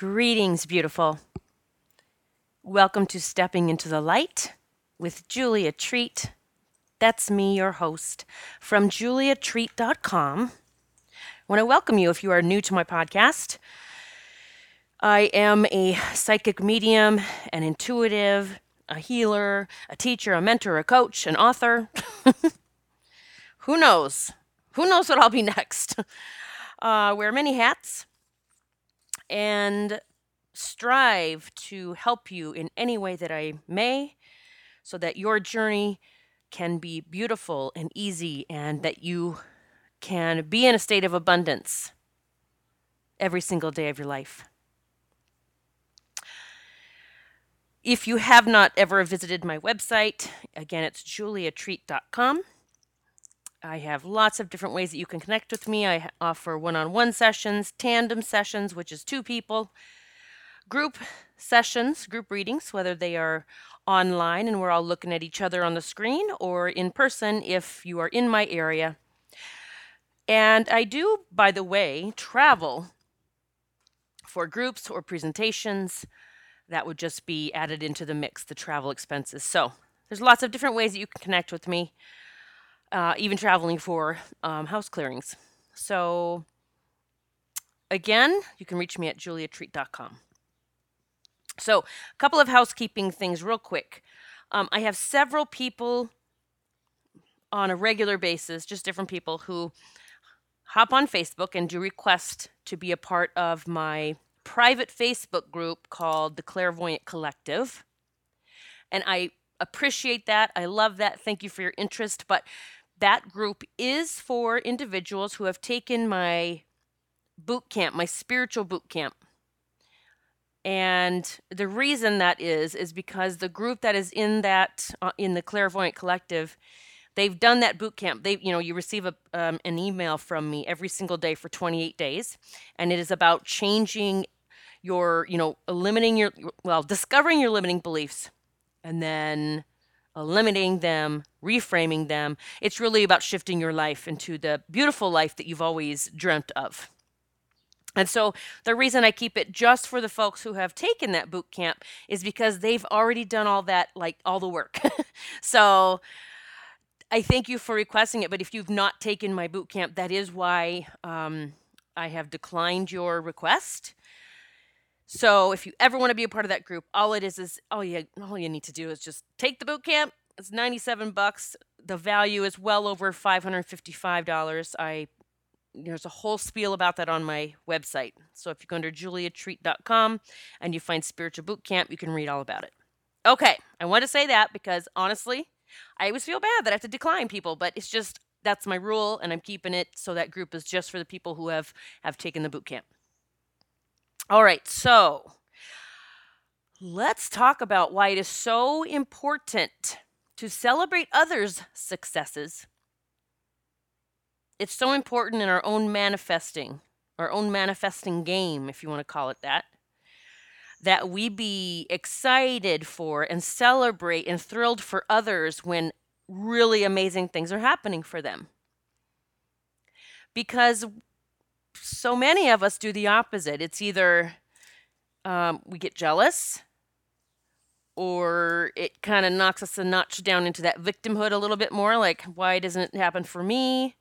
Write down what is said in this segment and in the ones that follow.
Greetings, beautiful. Welcome to Stepping into the Light with Julia Treat. That's me, your host, from juliatreat.com. I want to welcome you if you are new to my podcast. I am a psychic medium, an intuitive, a healer, a teacher, a mentor, a coach, an author. Who knows? Who knows what I'll be next? Uh, wear many hats and strive to help you in any way that I may so that your journey can be beautiful and easy and that you can be in a state of abundance every single day of your life. If you have not ever visited my website, again, it's juliatreat.com. I have lots of different ways that you can connect with me. I offer one on one sessions, tandem sessions, which is two people, group sessions, group readings, whether they are online and we're all looking at each other on the screen, or in person if you are in my area. And I do, by the way, travel for groups or presentations. That would just be added into the mix, the travel expenses. So there's lots of different ways that you can connect with me uh, even traveling for um, house clearings. So, again, you can reach me at juliatreat.com. So, a couple of housekeeping things, real quick. Um, I have several people on a regular basis, just different people who hop on Facebook and do request to be a part of my private Facebook group called the Clairvoyant Collective. And I appreciate that. I love that. Thank you for your interest. But that group is for individuals who have taken my boot camp, my spiritual boot camp. And the reason that is is because the group that is in that uh, in the clairvoyant collective, they've done that boot camp. They, you know, you receive a, um, an email from me every single day for 28 days, and it is about changing your, you know, eliminating your, well, discovering your limiting beliefs, and then eliminating them, reframing them. It's really about shifting your life into the beautiful life that you've always dreamt of. And so the reason I keep it just for the folks who have taken that boot camp is because they've already done all that, like all the work. so I thank you for requesting it. But if you've not taken my boot camp, that is why um, I have declined your request. So if you ever want to be a part of that group, all it is is all you all you need to do is just take the boot camp. It's 97 bucks. The value is well over $555. I there's a whole spiel about that on my website. So if you go under juliatreat.com and you find spiritual boot camp, you can read all about it. Okay, I want to say that because honestly, I always feel bad that I have to decline people, but it's just that's my rule and I'm keeping it so that group is just for the people who have have taken the boot camp. All right, so let's talk about why it is so important to celebrate others' successes. It's so important in our own manifesting, our own manifesting game, if you want to call it that, that we be excited for and celebrate and thrilled for others when really amazing things are happening for them. Because so many of us do the opposite. It's either um, we get jealous or it kind of knocks us a notch down into that victimhood a little bit more like, why doesn't it happen for me?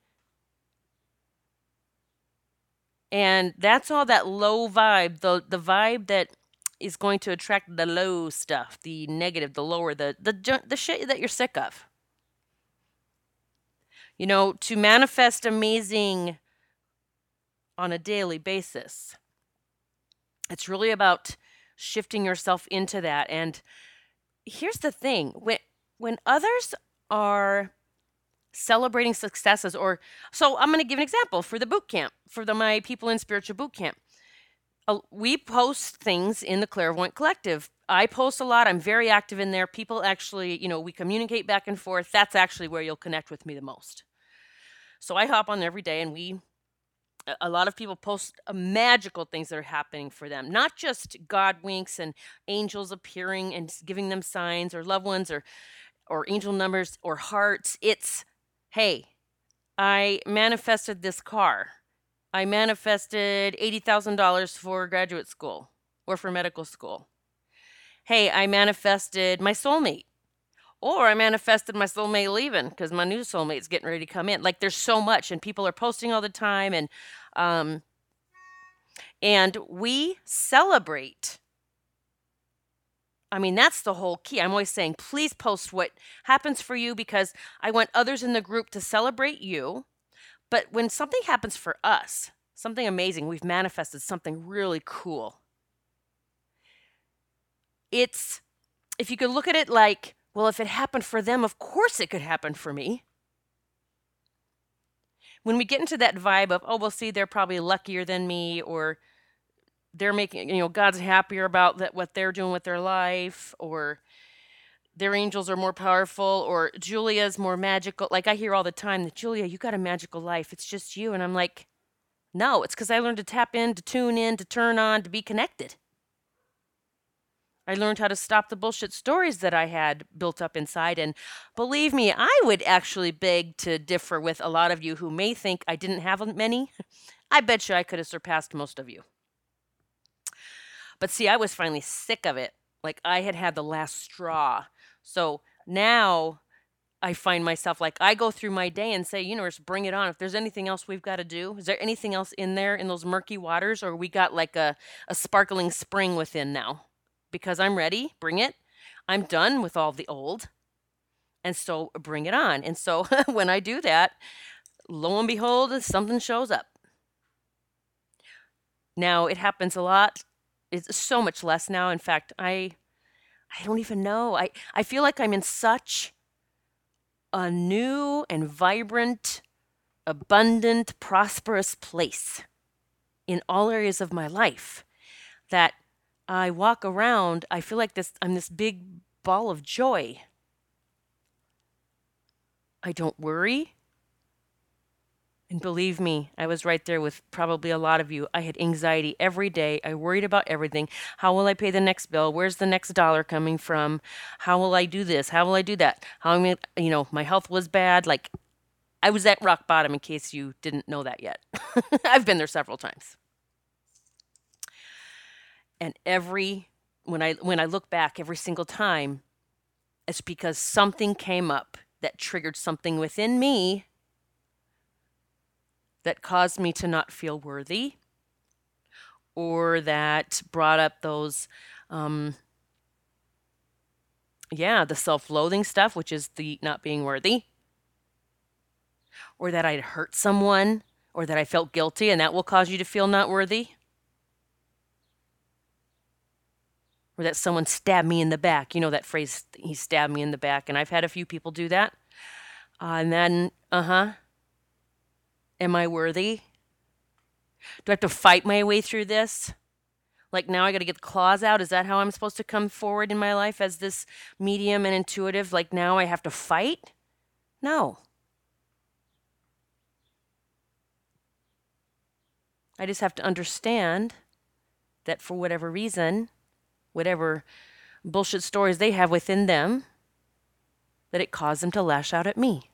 And that's all that low vibe, the, the vibe that is going to attract the low stuff, the negative, the lower, the, the, the shit that you're sick of. You know, to manifest amazing on a daily basis. It's really about shifting yourself into that. And here's the thing when, when others are celebrating successes, or so I'm going to give an example for the boot camp, for the, my people in spiritual boot camp. Uh, we post things in the Clairvoyant Collective. I post a lot. I'm very active in there. People actually, you know, we communicate back and forth. That's actually where you'll connect with me the most. So I hop on every day and we a lot of people post uh, magical things that are happening for them not just god winks and angels appearing and giving them signs or loved ones or or angel numbers or hearts it's hey i manifested this car i manifested $80000 for graduate school or for medical school. Hey, I manifested my soulmate. Or I manifested my soulmate leaving because my new soulmate's getting ready to come in. Like there's so much, and people are posting all the time, and um, and we celebrate. I mean, that's the whole key. I'm always saying, please post what happens for you because I want others in the group to celebrate you. But when something happens for us, something amazing, we've manifested something really cool. It's, if you could look at it like, well, if it happened for them, of course it could happen for me. When we get into that vibe of, oh, well, see, they're probably luckier than me, or they're making, you know, God's happier about that what they're doing with their life, or their angels are more powerful, or Julia's more magical. Like I hear all the time that Julia, you got a magical life. It's just you. And I'm like, no, it's because I learned to tap in, to tune in, to turn on, to be connected. I learned how to stop the bullshit stories that I had built up inside. And believe me, I would actually beg to differ with a lot of you who may think I didn't have many. I bet you I could have surpassed most of you. But see, I was finally sick of it. Like I had had the last straw. So now I find myself like I go through my day and say, universe, bring it on. If there's anything else we've got to do, is there anything else in there in those murky waters, or we got like a, a sparkling spring within now? Because I'm ready. Bring it. I'm done with all the old. And so bring it on. And so when I do that, lo and behold, something shows up. Now it happens a lot. It's so much less now. In fact, I I don't even know. I, I feel like I'm in such a new and vibrant, abundant, prosperous place in all areas of my life that I walk around, I feel like this I'm this big ball of joy. I don't worry. And believe me, I was right there with probably a lot of you. I had anxiety every day. I worried about everything. How will I pay the next bill? Where's the next dollar coming from? How will I do this? How will I do that? How am I, you know, my health was bad. Like I was at rock bottom in case you didn't know that yet. I've been there several times and every when i when i look back every single time it's because something came up that triggered something within me that caused me to not feel worthy or that brought up those um, yeah the self-loathing stuff which is the not being worthy or that i'd hurt someone or that i felt guilty and that will cause you to feel not worthy or that someone stabbed me in the back. You know that phrase, he stabbed me in the back. And I've had a few people do that. Uh, and then, uh huh. Am I worthy? Do I have to fight my way through this? Like now I got to get the claws out? Is that how I'm supposed to come forward in my life as this medium and intuitive? Like now I have to fight? No. I just have to understand that for whatever reason, whatever bullshit stories they have within them, that it caused them to lash out at me.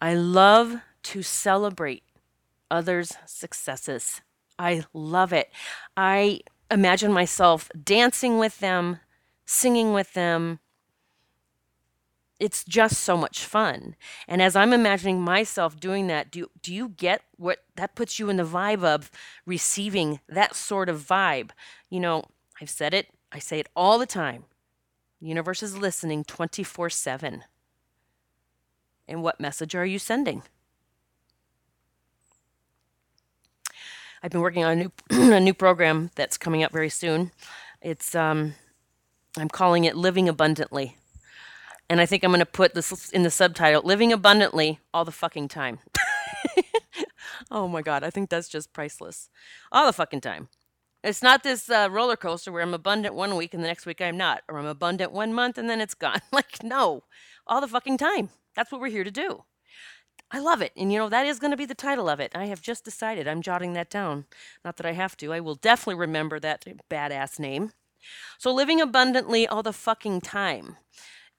I love to celebrate others' successes. I love it. I imagine myself dancing with them, singing with them, it's just so much fun. And as I'm imagining myself doing that, do do you get what that puts you in the vibe of receiving that sort of vibe? You know, I've said it, I say it all the time. The universe is listening 24/7. And what message are you sending? I've been working on a new a new program that's coming up very soon. It's um I'm calling it Living Abundantly and I think I'm going to put this in the subtitle Living Abundantly All the Fucking Time. oh my God, I think that's just priceless. All the fucking time. It's not this uh, roller coaster where I'm abundant one week and the next week I'm not, or I'm abundant one month and then it's gone. like, no, all the fucking time. That's what we're here to do. I love it. And you know, that is going to be the title of it. I have just decided. I'm jotting that down. Not that I have to. I will definitely remember that badass name. So, living abundantly all the fucking time.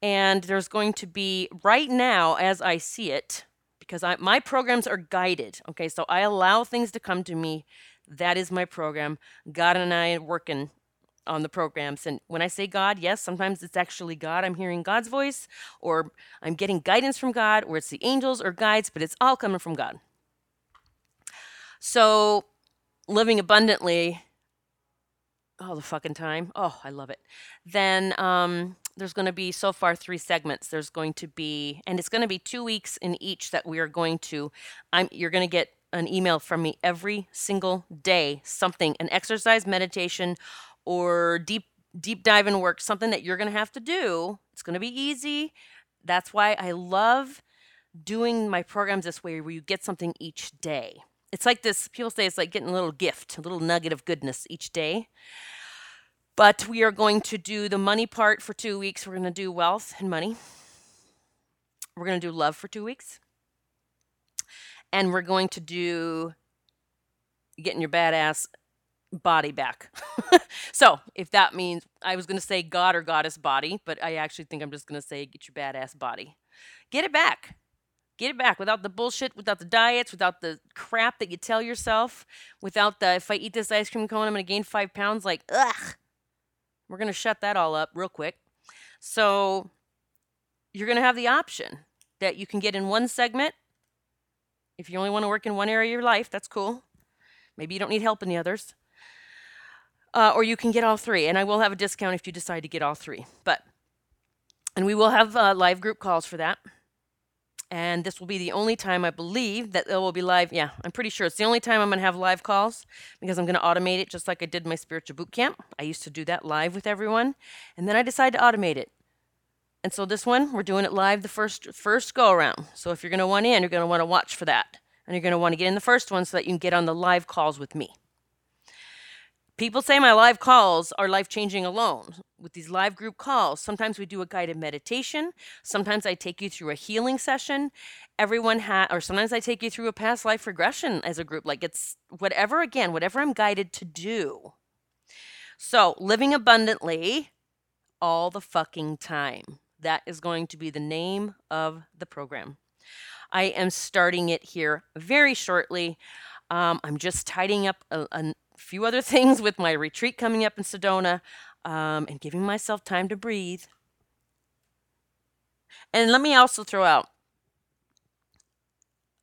And there's going to be, right now, as I see it, because I, my programs are guided. Okay, so I allow things to come to me. That is my program. God and I are working on the programs. And when I say God, yes, sometimes it's actually God. I'm hearing God's voice, or I'm getting guidance from God, or it's the angels or guides, but it's all coming from God. So, living abundantly all the fucking time. Oh, I love it. Then um, there's going to be so far three segments. There's going to be, and it's going to be two weeks in each that we are going to. I'm. You're going to get an email from me every single day. Something, an exercise, meditation, or deep deep dive in work. Something that you're going to have to do. It's going to be easy. That's why I love doing my programs this way, where you get something each day it's like this people say it's like getting a little gift a little nugget of goodness each day but we are going to do the money part for two weeks. We're going to do wealth and money. We're going to do love for two weeks. And we're going to do getting your badass body back. So if that means i was going to say god or goddess body but i actually think i'm just going to say get your badass body. Get it back. Get it back without the bullshit, without the diets, without the crap that you tell yourself, without the if I eat this ice cream cone, I'm going to gain five pounds. Like, ugh. We're going to shut that all up real quick. So you're going to have the option that you can get in one segment. If you only want to work in one area of your life, that's cool. Maybe you don't need help in the others. Uh, or you can get all three. And I will have a discount if you decide to get all three. But, and we will have uh, live group calls for that and this will be the only time I believe that it will be live. Yeah, I'm pretty sure it's the only time I'm going to have live calls because I'm going to automate it just like I did my spiritual boot camp. I used to do that live with everyone, and then I decided to automate it. And so this one, we're doing it live the first first go around. So if you're going to want in, you're going to want to watch for that, and you're going to want to get in the first one so that you can get on the live calls with me. People say my live calls are life changing alone. With these live group calls, sometimes we do a guided meditation. Sometimes I take you through a healing session. Everyone has, or sometimes I take you through a past life regression as a group. Like it's whatever, again, whatever I'm guided to do. So, living abundantly all the fucking time. That is going to be the name of the program. I am starting it here very shortly. Um, I'm just tidying up a, a few other things with my retreat coming up in Sedona um, and giving myself time to breathe. And let me also throw out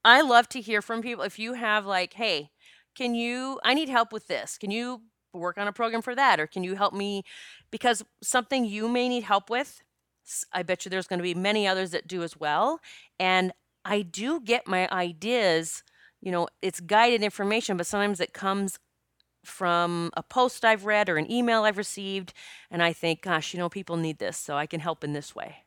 I love to hear from people. If you have, like, hey, can you, I need help with this. Can you work on a program for that? Or can you help me? Because something you may need help with, I bet you there's going to be many others that do as well. And I do get my ideas, you know, it's guided information, but sometimes it comes from a post I've read or an email I've received, and I think, gosh, you know, people need this, so I can help in this way.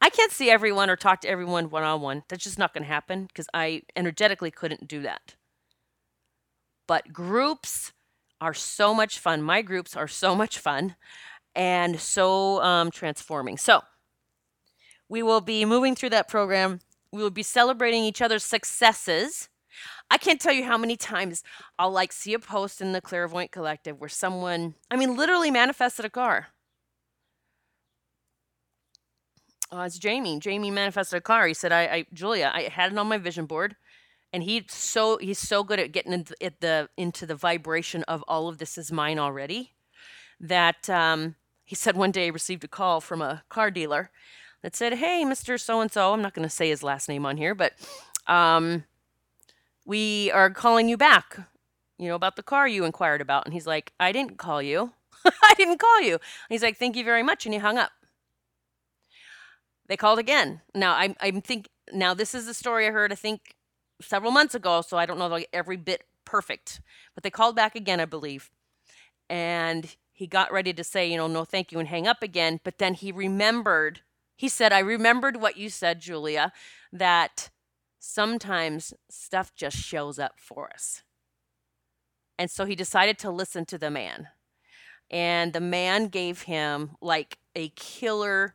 I can't see everyone or talk to everyone one on one. That's just not going to happen because I energetically couldn't do that. But groups are so much fun. My groups are so much fun and so um, transforming. So we will be moving through that program. We will be celebrating each other's successes I can't tell you how many times I'll like see a post in the Clairvoyant Collective where someone, I mean, literally manifested a car. Uh, it's Jamie. Jamie manifested a car. He said, I, I, Julia, I had it on my vision board. And he's so he's so good at getting into the into the vibration of all of this is mine already that um, he said one day he received a call from a car dealer that said, "Hey, Mister So and So, I'm not going to say his last name on here, but um, we are calling you back, you know, about the car you inquired about. And he's like, I didn't call you. I didn't call you. And he's like, thank you very much. And he hung up. They called again. Now I'm, I'm think now this is the story I heard, I think several months ago. So I don't know like every bit perfect, but they called back again, I believe. And he got ready to say, you know, no, thank you and hang up again. But then he remembered, he said, I remembered what you said, Julia, that sometimes stuff just shows up for us. And so he decided to listen to the man. And the man gave him like a killer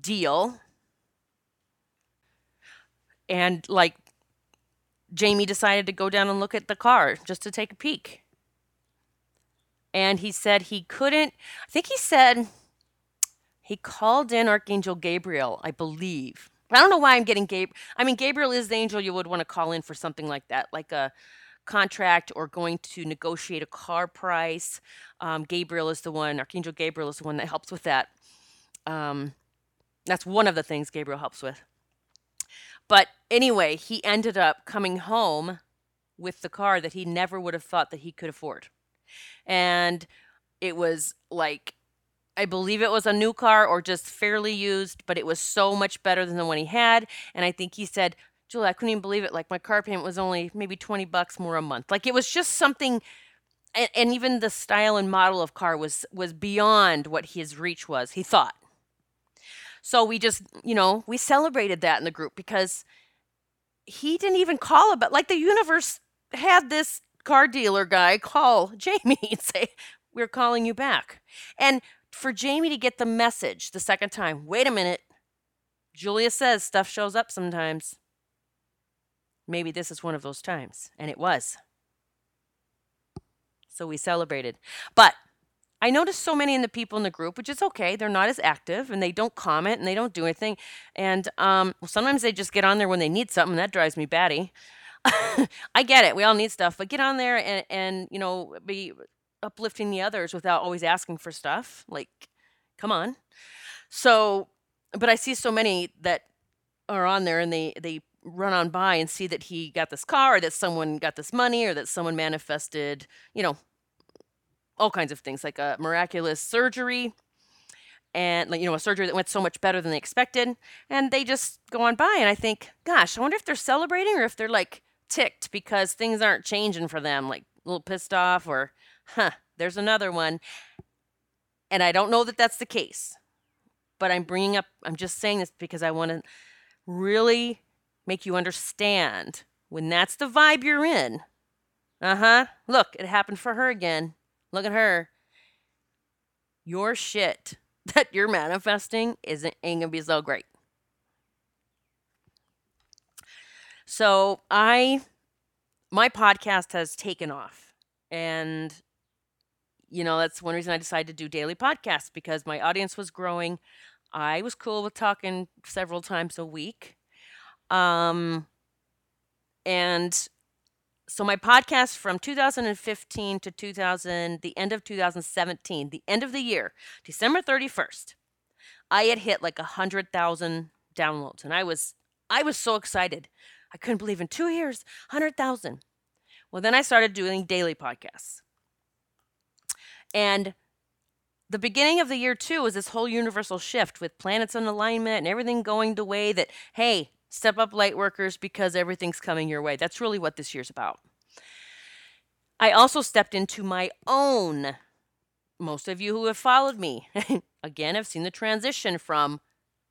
deal. And like Jamie decided to go down and look at the car just to take a peek. And he said he couldn't, I think he said he called in Archangel Gabriel, I believe, I don't know why I'm getting Gabriel. I mean, Gabriel is the angel you would want to call in for something like that, like a contract or going to negotiate a car price. Um, Gabriel is the one, Archangel Gabriel is the one that helps with that. Um, that's one of the things Gabriel helps with. But anyway, he ended up coming home with the car that he never would have thought that he could afford. And it was like I believe it was a new car or just fairly used, but it was so much better than the one he had. And I think he said, Julie, I couldn't even believe it. Like my car payment was only maybe 20 bucks more a month. Like it was just something and, and even the style and model of car was was beyond what his reach was, he thought. So we just, you know, we celebrated that in the group because he didn't even call about like the universe had this car dealer guy call Jamie and say, We're calling you back. And for Jamie to get the message the second time, wait a minute. Julia says stuff shows up sometimes. Maybe this is one of those times. And it was. So we celebrated. But I noticed so many in the people in the group, which is okay. They're not as active and they don't comment and they don't do anything. And um, well, sometimes they just get on there when they need something. That drives me batty. I get it. We all need stuff, but get on there and, and you know, be uplifting the others without always asking for stuff. Like, come on. So, but I see so many that are on there and they they run on by and see that he got this car or that someone got this money or that someone manifested, you know, all kinds of things like a miraculous surgery and like you know a surgery that went so much better than they expected and they just go on by and i think gosh i wonder if they're celebrating or if they're like ticked because things aren't changing for them like a little pissed off or huh there's another one and i don't know that that's the case but i'm bringing up i'm just saying this because i want to really make you understand when that's the vibe you're in uh-huh look it happened for her again look at her your shit that you're manifesting isn't ain't gonna be so great. So I my podcast has taken off. And you know, that's one reason I decided to do daily podcasts because my audience was growing. I was cool with talking several times a week. Um and so my podcast from 2015 to 2000 the end of 2017 the end of the year december 31st i had hit like a hundred thousand downloads and i was i was so excited i couldn't believe in two years 100000 well then i started doing daily podcasts and the beginning of the year too was this whole universal shift with planets in alignment and everything going the way that hey Step up light workers because everything's coming your way. That's really what this year's about. I also stepped into my own. Most of you who have followed me, again, have seen the transition from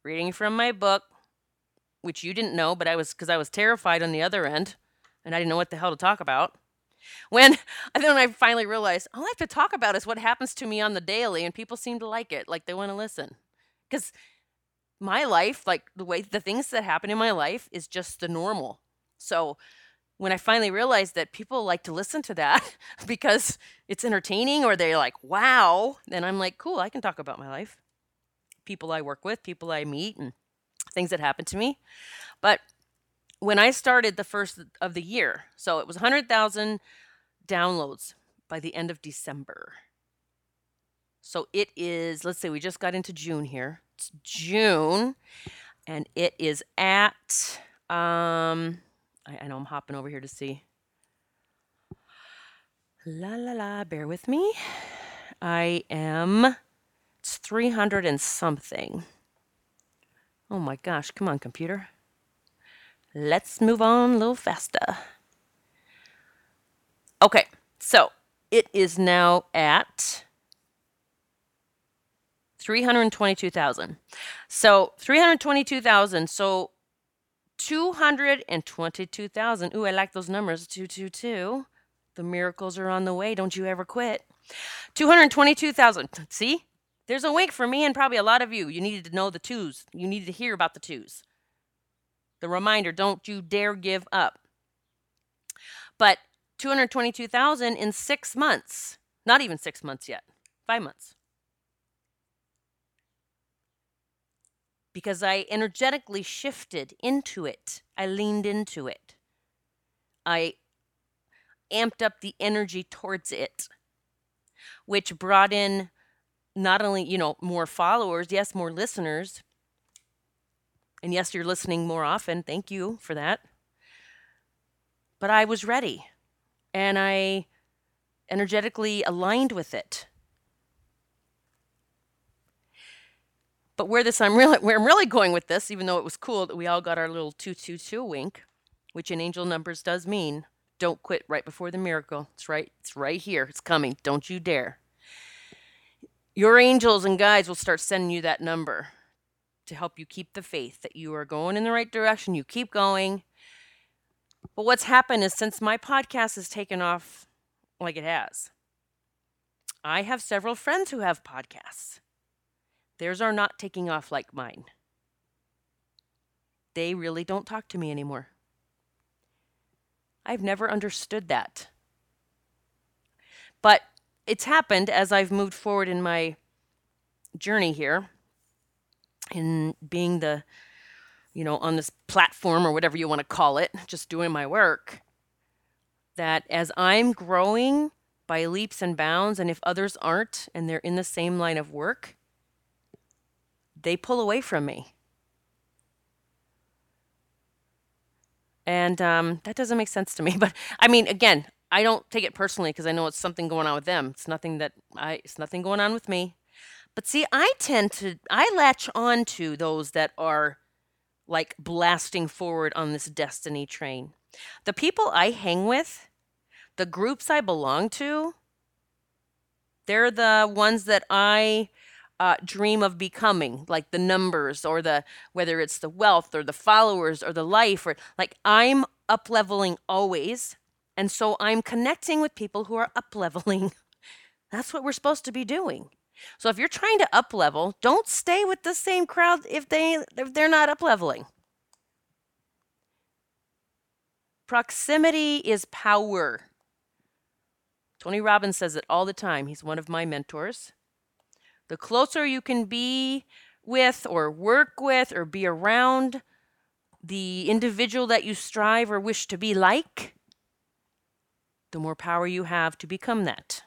reading from my book, which you didn't know, but I was because I was terrified on the other end and I didn't know what the hell to talk about. When then I finally realized all I have to talk about is what happens to me on the daily, and people seem to like it, like they want to listen. Because my life, like the way the things that happen in my life is just the normal. So when I finally realized that people like to listen to that because it's entertaining or they're like, wow, then I'm like, cool, I can talk about my life. People I work with, people I meet, and things that happen to me. But when I started the first of the year, so it was 100,000 downloads by the end of December. So it is, let's say we just got into June here. It's June, and it is at. Um, I, I know I'm hopping over here to see. La la la. Bear with me. I am. It's 300 and something. Oh my gosh! Come on, computer. Let's move on a little faster. Okay, so it is now at 322,000. So 322,000. So 222,000. Ooh, I like those numbers. 222. The miracles are on the way. Don't you ever quit. 222,000. See? There's a wink for me and probably a lot of you. You needed to know the twos. You needed to hear about the twos. The reminder don't you dare give up. But 222,000 in six months. Not even six months yet. Five months. because I energetically shifted into it. I leaned into it. I amped up the energy towards it, which brought in not only, you know, more followers, yes, more listeners. And yes, you're listening more often. Thank you for that. But I was ready and I energetically aligned with it. But where this I'm really where I'm really going with this, even though it was cool that we all got our little two two two wink, which in angel numbers does mean don't quit right before the miracle. It's right, it's right here. It's coming. Don't you dare. Your angels and guides will start sending you that number to help you keep the faith that you are going in the right direction. You keep going. But what's happened is since my podcast has taken off like it has, I have several friends who have podcasts. Theirs are not taking off like mine. They really don't talk to me anymore. I've never understood that. But it's happened as I've moved forward in my journey here in being the you know on this platform or whatever you want to call it just doing my work that as I'm growing by leaps and bounds and if others aren't and they're in the same line of work they pull away from me and um, that doesn't make sense to me but i mean again I don't take it personally because I know it's something going on with them. It's nothing that I it's nothing going on with me. But see, I tend to I latch on to those that are like blasting forward on this destiny train. The people I hang with, the groups I belong to, they're the ones that I uh, dream of becoming, like the numbers or the whether it's the wealth or the followers or the life or like I'm up leveling always and so I'm connecting with people who are up leveling. That's what we're supposed to be doing. So if you're trying to up level, don't stay with the same crowd if they if they're not up leveling. Proximity is power. Tony Robbins says it all the time. He's one of my mentors. The closer you can be with or work with or be around the individual that you strive or wish to be like, the more power you have to become that.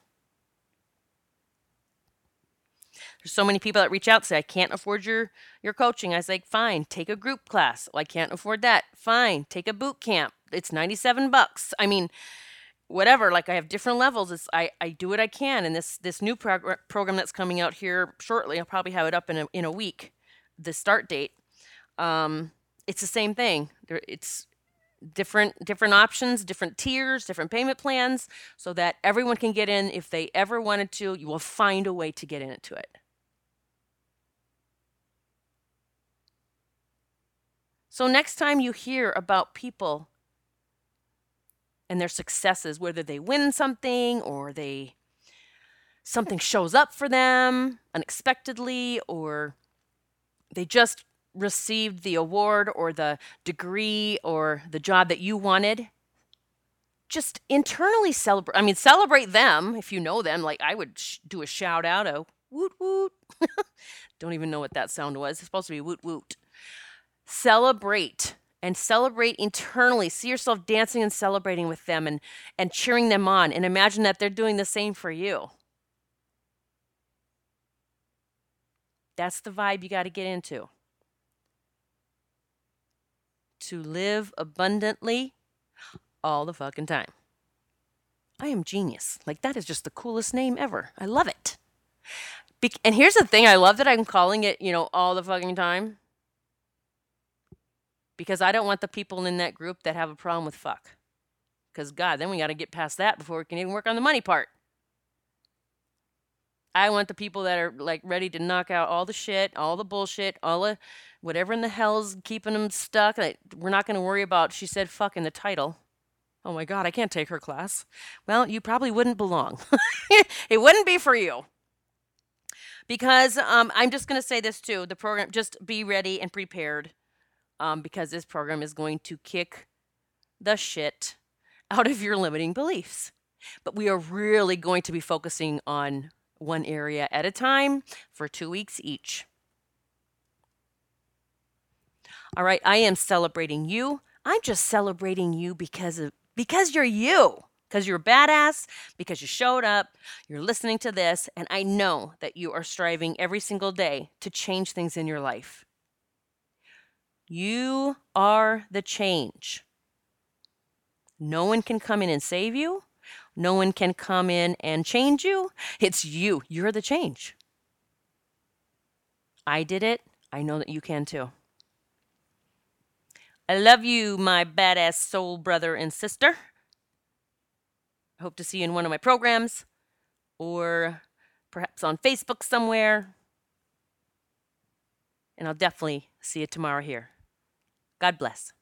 There's so many people that reach out and say, I can't afford your, your coaching. I say, fine, take a group class. Well, I can't afford that. Fine, take a boot camp. It's 97 bucks. I mean, whatever like i have different levels it's i, I do what i can and this this new prog- program that's coming out here shortly i'll probably have it up in a, in a week the start date um, it's the same thing there, it's different different options different tiers different payment plans so that everyone can get in if they ever wanted to you will find a way to get into it so next time you hear about people and their successes whether they win something or they something shows up for them unexpectedly or they just received the award or the degree or the job that you wanted, just internally celebrate. I mean, celebrate them if you know them. Like I would sh- do a shout out, a woot woot. Don't even know what that sound was. It's supposed to be woot woot. Celebrate and celebrate internally. See yourself dancing and celebrating with them and, and cheering them on. And imagine that they're doing the same for you. That's the vibe you got to get into to live abundantly all the fucking time. I am genius. Like, that is just the coolest name ever. I love it. Be- and here's the thing I love that I'm calling it, you know, all the fucking time. Because I don't want the people in that group that have a problem with fuck. Because, God, then we got to get past that before we can even work on the money part. I want the people that are like ready to knock out all the shit, all the bullshit, all the whatever in the hell's keeping them stuck. we're not going to worry about, she said fuck in the title. Oh my God, I can't take her class. Well, you probably wouldn't belong. it wouldn't be for you. Because um, I'm just going to say this too the program, just be ready and prepared um, because this program is going to kick the shit out of your limiting beliefs. But we are really going to be focusing on one area at a time for two weeks each. All right, I am celebrating you. I'm just celebrating you because of because you're you. Because you're badass, because you showed up, you're listening to this, and I know that you are striving every single day to change things in your life. You are the change. No one can come in and save you. No one can come in and change you. It's you. You're the change. I did it. I know that you can too. I love you, my badass soul brother and sister. I hope to see you in one of my programs or perhaps on Facebook somewhere. And I'll definitely see you tomorrow here. God bless.